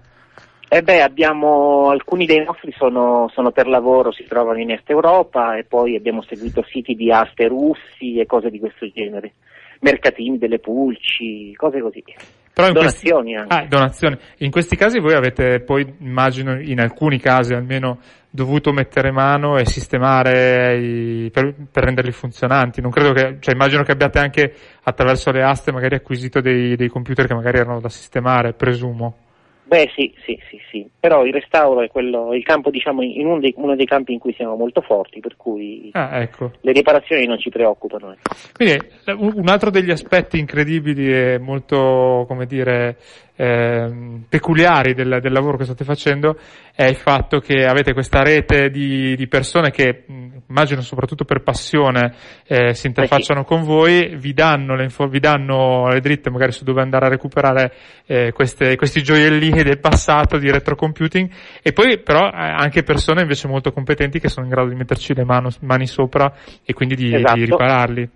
E beh, abbiamo alcuni dei nostri sono, sono per lavoro, si trovano in Est Europa e poi abbiamo seguito siti di aste russi e cose di questo genere. Mercatini delle pulci, cose così. Però in Donazioni questi... anche. Ah, donazioni. In questi casi voi avete poi, immagino, in alcuni casi almeno, dovuto mettere mano e sistemare i... per, per renderli funzionanti. Non credo che, cioè immagino che abbiate anche attraverso le aste magari acquisito dei, dei computer che magari erano da sistemare, presumo. Beh sì, sì, sì, sì. Però il restauro è quello, il campo diciamo in uno dei, uno dei campi in cui siamo molto forti, per cui Ah, ecco. le riparazioni non ci preoccupano. ecco. Quindi eh, un altro degli aspetti incredibili e molto, come dire, ehm, peculiari del, del lavoro che state facendo è il fatto che avete questa rete di, di persone che, immagino soprattutto per passione, eh, si interfacciano con voi, vi danno le, info- vi danno le dritte magari su dove andare a recuperare eh, queste- questi gioiellini del passato di retrocomputing e poi però eh, anche persone invece molto competenti che sono in grado di metterci le mano- mani sopra e quindi di, Esatto. di ripararli.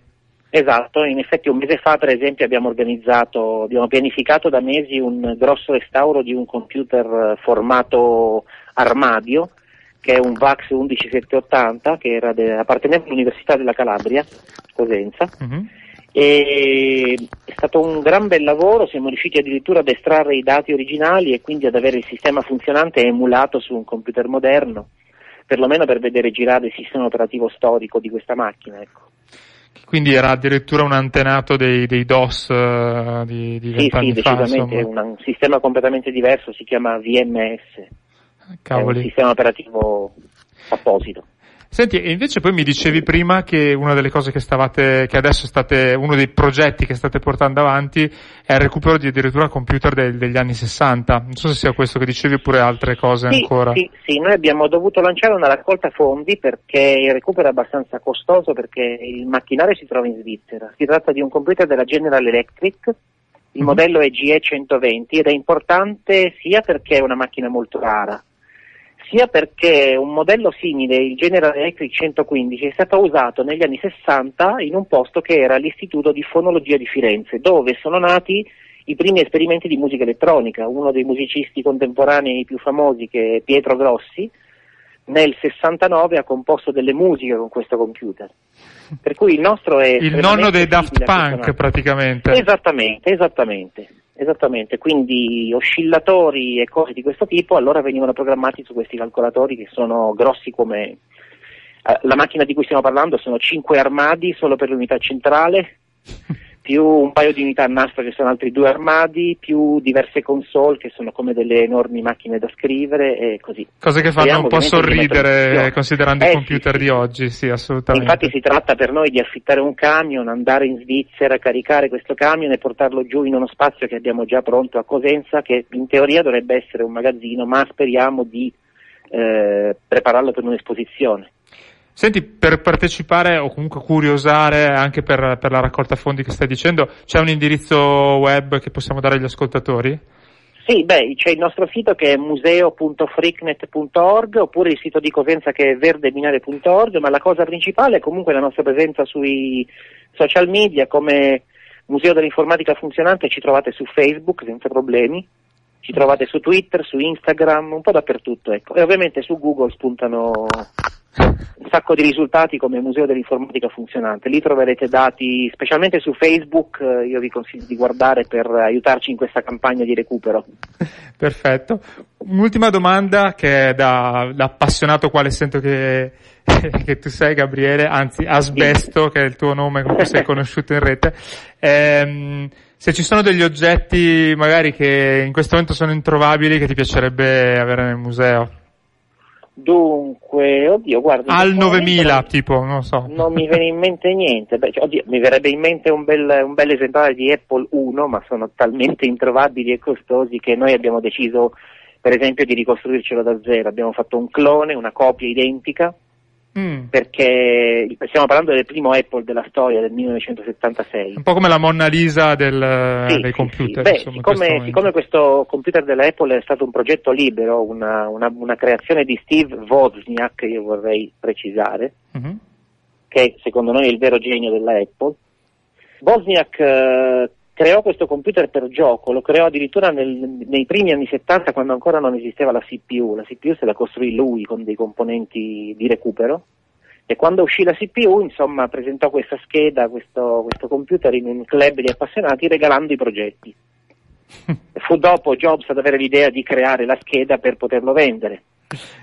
Esatto, in effetti un mese fa per esempio abbiamo organizzato, abbiamo pianificato da mesi un grosso restauro di un computer eh, formato armadio che è un VAX 11780 che era de- apparteneva all'Università della Calabria, Cosenza, Mhm. e è stato un gran bel lavoro, siamo riusciti addirittura ad estrarre i dati originali e quindi ad avere il sistema funzionante emulato su un computer moderno, perlomeno per vedere girare il sistema operativo storico di questa macchina. Ecco. Quindi era addirittura un antenato dei, dei DOS eh, di, di Sì, sì, fa, decisamente, è un, un sistema completamente diverso, si chiama VMS, è un Cavoli. sistema operativo apposito. Senti, e invece poi mi dicevi prima che una delle cose che stavate, che adesso state, uno dei progetti che state portando avanti è il recupero di addirittura computer del- degli anni 60. Non so se sia questo che dicevi oppure altre cose Sì, ancora. sì, sì, noi abbiamo dovuto lanciare una raccolta fondi perché il recupero è abbastanza costoso perché il macchinario si trova in Svizzera. Si tratta di un computer della General Electric, il Mhm. modello è GE120 ed è importante sia perché è una macchina molto rara, sia perché un modello simile, il General Electric 115, è stato usato negli anni 60 in un posto che era l'Istituto di Fonologia di Firenze, dove sono nati i primi esperimenti di musica elettronica. Uno dei musicisti contemporanei più famosi, che è Pietro Grossi, nel 69 ha composto delle musiche con questo computer. Per cui il nostro è Il nonno dei Daft Punk praticamente. Esattamente, esattamente, esattamente. Quindi oscillatori e cose di questo tipo allora venivano programmati su questi calcolatori che sono grossi come eh, la macchina di cui stiamo parlando sono cinque armadi solo per l'unità centrale, più un paio di unità a nastro che sono altri due armadi, più diverse console che sono come delle enormi macchine da scrivere e così. Cose che fanno Speriamo un po' sorridere considerando Eh, i computer sì, di sì. oggi, sì, assolutamente. Infatti si tratta per noi di affittare un camion, andare in Svizzera, caricare questo camion e portarlo giù in uno spazio che abbiamo già pronto a Cosenza, che in teoria dovrebbe essere un magazzino, ma speriamo di eh, prepararlo per un'esposizione. Senti, per partecipare o comunque curiosare anche per, per la raccolta fondi che stai dicendo, c'è un indirizzo web che possiamo dare agli ascoltatori? Sì, beh, c'è il nostro sito che è museo.freaknet.org oppure il sito di Cosenza che è verdeminare.org, ma la cosa principale è comunque la nostra presenza sui social media come Museo dell'Informatica Funzionante, ci trovate su Facebook senza problemi, ci trovate su Twitter, su Instagram, un po' dappertutto, ecco. E ovviamente su Google spuntano un sacco di risultati come Museo dell'Informatica Funzionante. Lì troverete dati, specialmente su Facebook, eh, io vi consiglio di guardare per aiutarci in questa campagna di recupero. Perfetto. Un'ultima domanda che è da, da appassionato quale sento che, che tu sei Gabriele, anzi Asbesto che è il tuo nome cui sei conosciuto in rete. Ehm, se ci sono degli oggetti magari che in questo momento sono introvabili che ti piacerebbe avere nel museo. Dunque, oddio, guarda. Al questo 9000 momento tipo, non so. Non mi viene in mente niente. Beh, cioè, oddio, mi verrebbe in mente un bel, un bel esemplare di Apple 1, ma sono talmente introvabili e costosi che noi abbiamo deciso, per esempio, di ricostruircelo da zero. Abbiamo fatto un clone, una copia identica, Mm. perché stiamo parlando del primo Apple della storia del 1976. Un po' come la Monna Lisa del- Sì, dei sì, computer. sì. Beh, insomma, in questo siccome, siccome questo computer della Apple è stato un progetto libero, una, una- una creazione di Steve Wozniak, io vorrei precisare, Mhm. che secondo noi è il vero genio della Apple. Wozniak eh, creò questo computer per gioco, lo creò addirittura nel- nei primi anni 70 quando ancora non esisteva la CPU, la CPU se la costruì lui con dei componenti di recupero e quando uscì la CPU insomma presentò questa scheda, questo, questo computer in un club di appassionati regalando i progetti. Fu dopo Jobs ad avere l'idea di creare la scheda per poterlo vendere.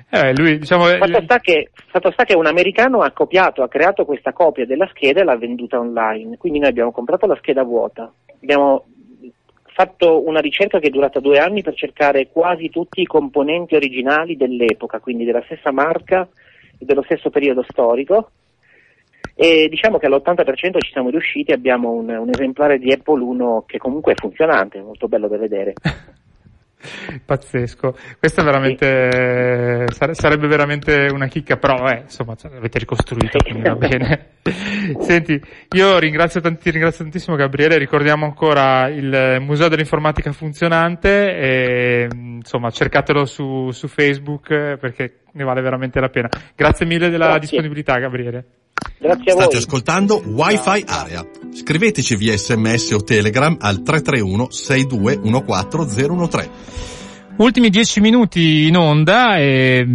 Eh, lui, diciamo, Fatto sta, che, fatto sta che un americano ha copiato, ha creato questa copia della scheda e l'ha venduta online. Quindi noi abbiamo comprato la scheda vuota, abbiamo fatto una ricerca che è durata due anni per cercare quasi tutti i componenti originali dell'epoca, quindi della stessa marca e dello stesso periodo storico. E diciamo che all'80% ci siamo riusciti, abbiamo un, un esemplare di Apple 1 che comunque è funzionante, è molto bello da vedere. Pazzesco, questo è veramente sare- sarebbe veramente una chicca, però eh, insomma l'avete ricostruito, quindi va bene. Senti, io ringrazio tanti, ti ringrazio tantissimo Gabriele, ricordiamo ancora il Museo dell'Informatica Funzionante e insomma cercatelo su, su Facebook eh, perché ne vale veramente la pena. Grazie mille della Grazie. disponibilità Gabriele. Grazie a State voi. ascoltando Wi-Fi Area. Scriveteci via sms o telegram al 331 6214013. Ultimi dieci minuti in onda e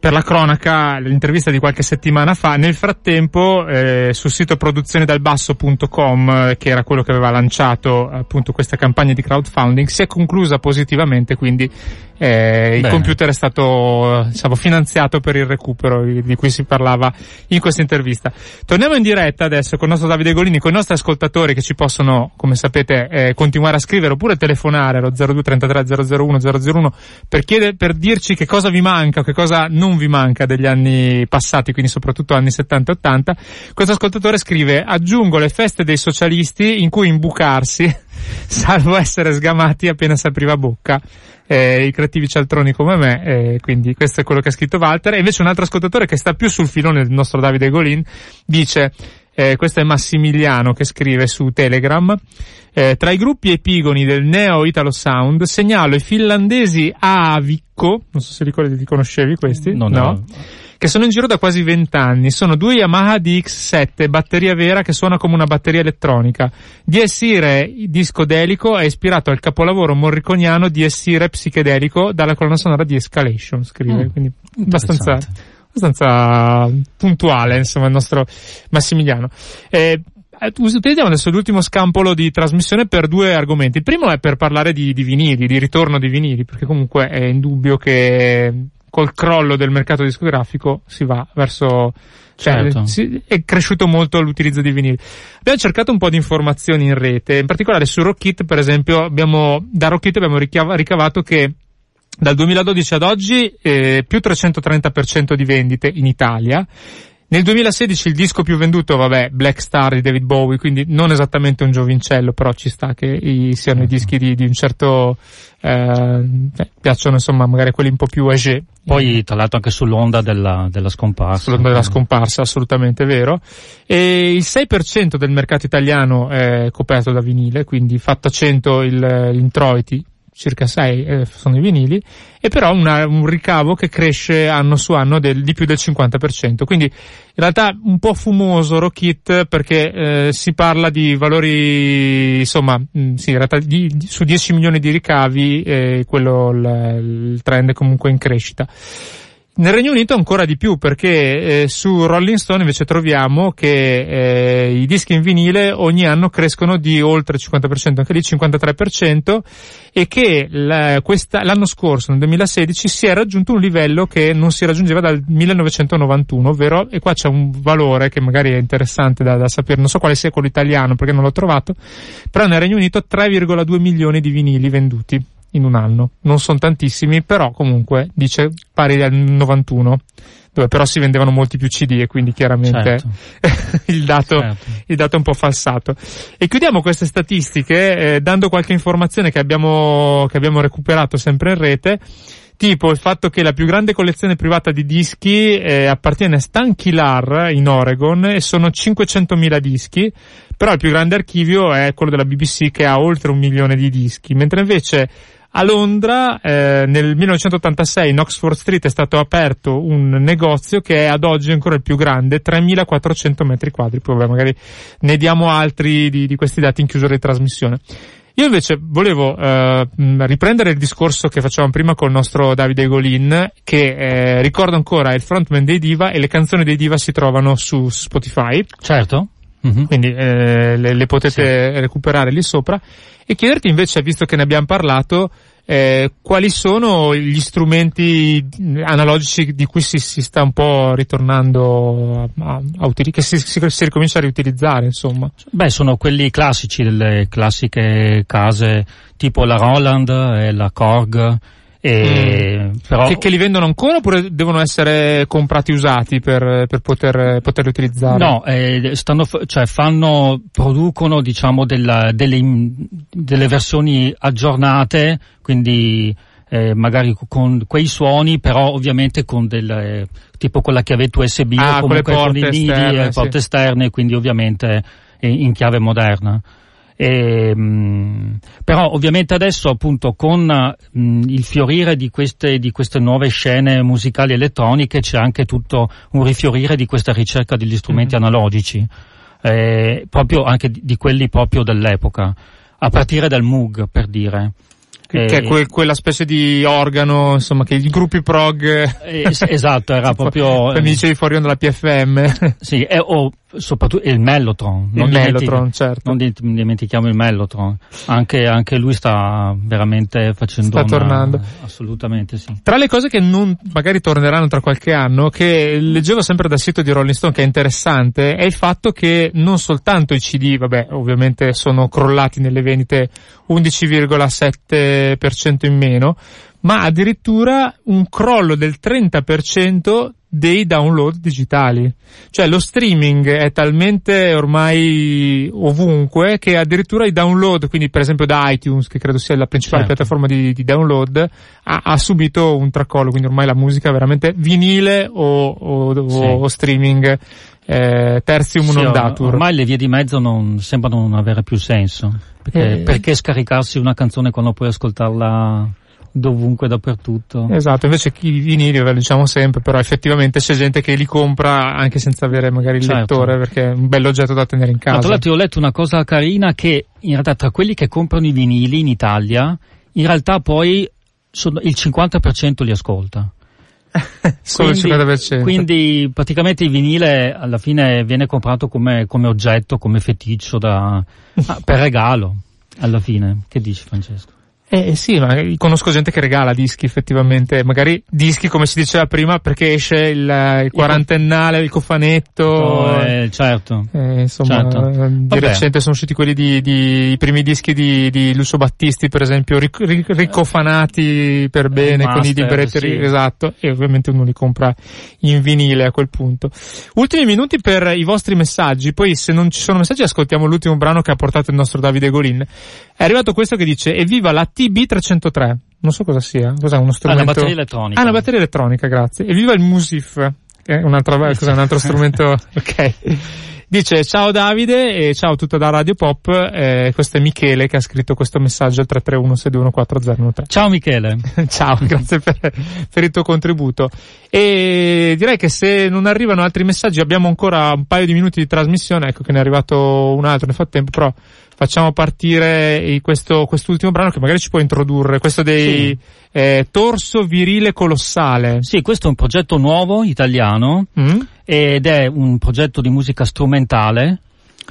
per la cronaca l'intervista di qualche settimana fa. Nel frattempo eh, sul sito produzionedalbasso.com eh, che era quello che aveva lanciato appunto questa campagna di crowdfunding si è conclusa positivamente quindi eh, il computer è stato eh, diciamo, finanziato per il recupero di cui si parlava in questa intervista. Torniamo in diretta adesso con il nostro Davide Golini, con i nostri ascoltatori che ci possono, come sapete, eh, continuare a scrivere oppure telefonare allo 02 33 001 001 per, chiedere, per dirci che cosa vi manca che cosa non vi manca degli anni passati, quindi soprattutto anni 70 e 80. Questo ascoltatore scrive, aggiungo le feste dei socialisti in cui imbucarsi, salvo essere sgamati appena si apriva bocca eh, i creativi cialtroni come me, eh, quindi questo è quello che ha scritto Walter. E invece un altro ascoltatore che sta più sul filone del nostro Davide Golin dice, eh, questo è Massimiliano che scrive su Telegram, Eh, tra i gruppi epigoni del neo Italo Sound segnalo i finlandesi Aavikko, non so se ricordi ti conoscevi questi, No, no? no. che sono in giro da quasi 20 anni. Sono due Yamaha DX7, batteria vera che suona come una batteria elettronica. DSire discodelico è ispirato al capolavoro morriconiano DSire psichedelico dalla colonna sonora di Escalation, scrive. Mm, Quindi abbastanza, abbastanza puntuale, insomma, il nostro Massimiliano. Eh, utilizziamo adesso l'ultimo scampolo di trasmissione per due argomenti. Il primo è per parlare di, di vinili, di ritorno di vinili, perché comunque è indubbio che col crollo del mercato discografico si va verso cioè, Certo. si- è cresciuto molto l'utilizzo di vinili. Abbiamo cercato un po' di informazioni in rete, in particolare su Rockit, per esempio, abbiamo, da Rockit abbiamo ricavato che dal 2012 ad oggi eh, più 330% di vendite in Italia. Nel 2016 il disco più venduto, vabbè, Black Star di David Bowie, quindi non esattamente un giovincello, però ci sta che i- siano i dischi di, di un certo, eh, piacciono insomma magari quelli un po' più âgé. Poi tra l'altro anche sull'onda della, della scomparsa. Sull'onda della scomparsa, assolutamente vero. E il 6% del mercato italiano è coperto da vinile, quindi fatto a 100 il, gli introiti, circa 6 eh, sono i vinili, e però una- un ricavo che cresce anno su anno del- di più del 50%. Quindi in realtà un po' fumoso Rockit perché eh, si parla di valori, insomma, mh, sì, in realtà di- di- su 10 milioni di ricavi eh, quello il, il trend è comunque in crescita. Nel Regno Unito ancora di più perché eh, su Rolling Stone invece troviamo che eh, i dischi in vinile ogni anno crescono di oltre il 50%, anche lì 53%, e che la- l'anno scorso, nel 2016, si è raggiunto un livello che non si raggiungeva dal 1991, ovvero, e qua c'è un valore che magari è interessante da, da sapere, non so quale sia quello italiano perché non l'ho trovato, però nel Regno Unito 3,2 milioni di vinili venduti in un anno. Non sono tantissimi, però comunque dice pari al 91, dove però si vendevano molti più CD e quindi chiaramente Certo. il dato Certo. il dato è un po' falsato. E chiudiamo queste statistiche eh, dando qualche informazione che abbiamo, che abbiamo recuperato sempre in rete, tipo il fatto che la più grande collezione privata di dischi eh, appartiene a Stan Kilar in Oregon e sono 500.000 dischi, però il più grande archivio è quello della BBC che ha oltre un milione di dischi, mentre invece a Londra eh, nel 1986 in Oxford Street è stato aperto un negozio che è ad oggi ancora il più grande, 3400 metri quadri, poi magari ne diamo altri di, di questi dati in chiusura di trasmissione. Io invece volevo eh, riprendere il discorso che facevamo prima col nostro Davide Golin, che eh, ricordo ancora è il frontman dei Diva e le canzoni dei Diva si trovano su Spotify Certo. Mhm. quindi eh, le, le potete recuperare lì sopra e chiederti invece, visto che ne abbiamo parlato, eh, quali sono gli strumenti analogici di cui si, si sta un po' ritornando a, a, a utili- che si, si, si ricomincia a riutilizzare, insomma. Beh, sono quelli classici delle classiche case tipo la Roland e la Korg. E però Che, che li vendono ancora oppure devono essere comprati usati per, per poter, poterli utilizzare? No, eh, stanno, cioè fanno, producono diciamo della- delle, delle versioni aggiornate, quindi eh, magari con quei suoni, però ovviamente con del tipo con la chiavetta USB Ah, o con le comunque con i porte nidi esterne, e porte sì. esterne, quindi ovviamente in chiave moderna. E, mh, però ovviamente adesso appunto con mh, il fiorire di queste, di queste nuove scene musicali elettroniche c'è anche tutto un rifiorire di questa ricerca degli strumenti Mhm. analogici, eh, proprio anche di, di quelli proprio dell'epoca, a partire dal Moog per dire. Che, è Eh, que- quella specie di organo, insomma, che i gruppi prog... eh, es- esatto, era proprio... Come mi dicevi fuori onda la PFM. Sì, e, o soprattutto il Mellotron. Il Mellotron, certo. Non di- dimentichiamo il Mellotron. Anche, anche lui sta veramente facendo Sta una- tornando. Assolutamente sì. Tra le cose che non, magari torneranno tra qualche anno, che leggevo sempre dal sito di Rolling Stone che è interessante, è il fatto che non soltanto i CD, vabbè, ovviamente sono crollati nelle vendite 11,7% in meno, ma addirittura un crollo del 30% dei download digitali. Cioè lo streaming è talmente ormai ovunque che addirittura i download, quindi per esempio da iTunes, che credo sia la principale Certo. piattaforma di, di download, ha, ha subito un tracollo, quindi ormai la musica è veramente vinile o, o- Sì. o streaming eh, tertium Sì, non datur. Ormai le vie di mezzo non sembrano non avere più senso. Perché, Eh. perché scaricarsi una canzone quando puoi ascoltarla dovunque, dappertutto? Esatto, invece chi i vinili, ve lo diciamo sempre, però effettivamente c'è gente che li compra anche senza avere magari il Certo. lettore perché è un bell'oggetto da tenere in Ma tra casa. l'altro ho letto una cosa carina che in realtà tra quelli che comprano i vinili in Italia, in realtà poi sono- il 50% li ascolta. Solo il 50%. Quindi praticamente il vinile alla fine viene comprato come, come oggetto, come feticcio da, ah, per regalo. Alla fine, che dici Francesco? Eh sì, ma conosco gente che regala dischi effettivamente, magari dischi come si diceva prima perché esce il, il quarantennale, il cofanetto. Oh, eh, certo. Eh, insomma, Certo. eh, di Vabbè. recente sono usciti quelli di, di- i primi dischi di, di Lucio Battisti, per esempio, ric- ric- ricofanati per bene con i master, libretti, sì. esatto, e ovviamente uno li compra in vinile a quel punto. Ultimi minuti per i vostri messaggi, poi se non ci sono messaggi ascoltiamo l'ultimo brano che ha portato il nostro Davide Golin. È arrivato questo che dice, evviva la TB303. Non so cosa sia, cos'è uno Ah, strumento? la batteria elettronica. Ah, una batteria elettronica, grazie. Evviva il Musif, che è un'altra, cos'è, un altro strumento, ok. Dice ciao Davide e ciao tutta da Radio Pop, eh, questo è Michele che ha scritto questo messaggio al 331 Ciao Michele. Ciao, grazie per, per il tuo contributo. E direi che se non arrivano altri messaggi abbiamo ancora un paio di minuti di trasmissione, ecco che ne è arrivato un altro nel frattempo, però facciamo partire questo, quest'ultimo brano che magari ci può introdurre, questo dei eh, Torso Virile Colossale. Sì, questo è un progetto nuovo italiano Mm? ed è un progetto di musica strumentale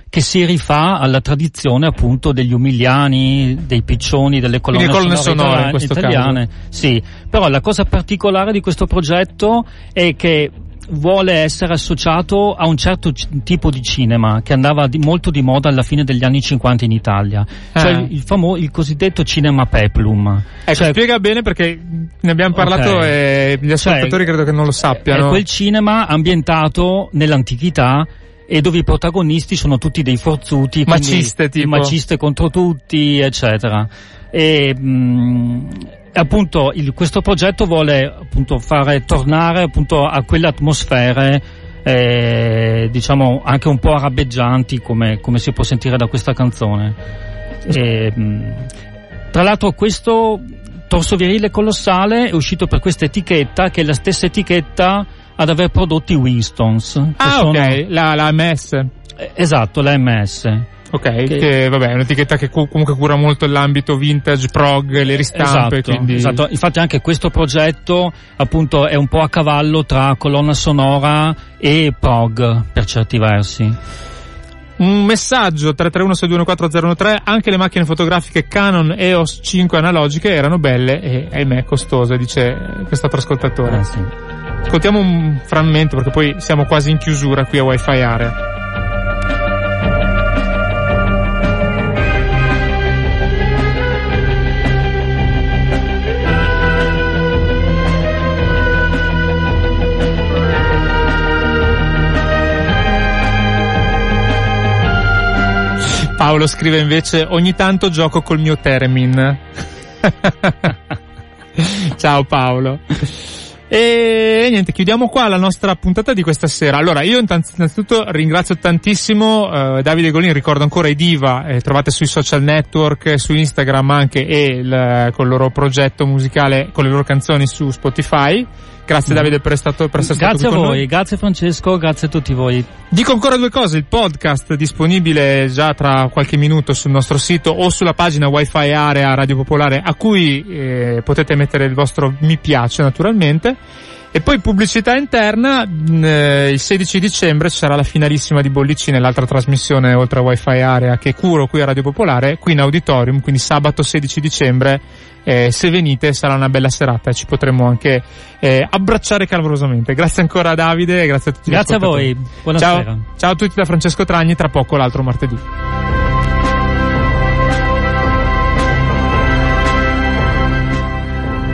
che si rifà alla tradizione appunto degli umiliani, dei piccioni, delle colonne, Quindi colonne sonore in italiane- italiane. Sì, però la cosa particolare di questo progetto è che vuole essere associato a un certo c- tipo di cinema che andava di- molto di moda alla fine degli anni 50 in Italia, cioè Ah. il, famo- il cosiddetto cinema peplum. Ecco, Cioè, spiega bene perché ne abbiamo parlato Ok. e gli ascoltatori Cioè, credo che non lo sappiano. È quel cinema ambientato nell'antichità e dove i protagonisti sono tutti dei forzuti, Maciste, tipo. maciste contro tutti, eccetera. E, mh, appunto il- questo progetto vuole appunto fare tornare appunto a quelle atmosfere eh, diciamo anche un po' arabeggianti come, come si può sentire da questa canzone. E, mh, tra l'altro questo torso virile colossale è uscito per questa etichetta che è la stessa etichetta ad aver prodotto i Winstons. Ah, ok, la, la MS. eh, Esatto, la MS. Ok, che, vabbè, è un'etichetta che cu- comunque cura molto l'ambito vintage, prog, le ristampe, Esatto, quindi... esatto. Infatti anche questo progetto appunto è un po' a cavallo tra colonna sonora e prog per certi versi. Un messaggio 331-6214013, anche le macchine fotografiche Canon EOS 5 analogiche erano belle e ahimè costose, dice questo ascoltatore. Eh, sì. Ascoltiamo un frammento perché poi siamo quasi in chiusura qui a Wi-Fi Area. Paolo scrive invece ogni tanto gioco col mio Teremin. Ciao Paolo. E niente, chiudiamo qua la nostra puntata di questa sera. Allora, io innanzitutto ringrazio tantissimo eh, Davide Golin, ricordo ancora i Diva, eh, trovate sui social network, su Instagram anche e il, con il loro progetto musicale, con le loro canzoni su Spotify. Grazie Davide per, stato, per essere Grazie stato a qui con voi, noi. grazie Francesco, grazie a tutti voi. Dico ancora due cose, il podcast disponibile già tra qualche minuto sul nostro sito o sulla pagina wifi area Radio Popolare a cui eh, potete mettere il vostro mi piace naturalmente. E poi pubblicità interna, mh, eh, il 16 dicembre ci sarà la finalissima di Bollicine, l'altra trasmissione oltre a wifi area che curo qui a Radio Popolare, qui in auditorium, quindi sabato 16 dicembre. Eh, se venite sarà una bella serata e ci potremo anche eh, abbracciare calorosamente. Grazie ancora a Davide e grazie a tutti. Grazie a voi, buonasera. Ciao, ciao a tutti da Francesco Tragni, tra poco l'altro martedì.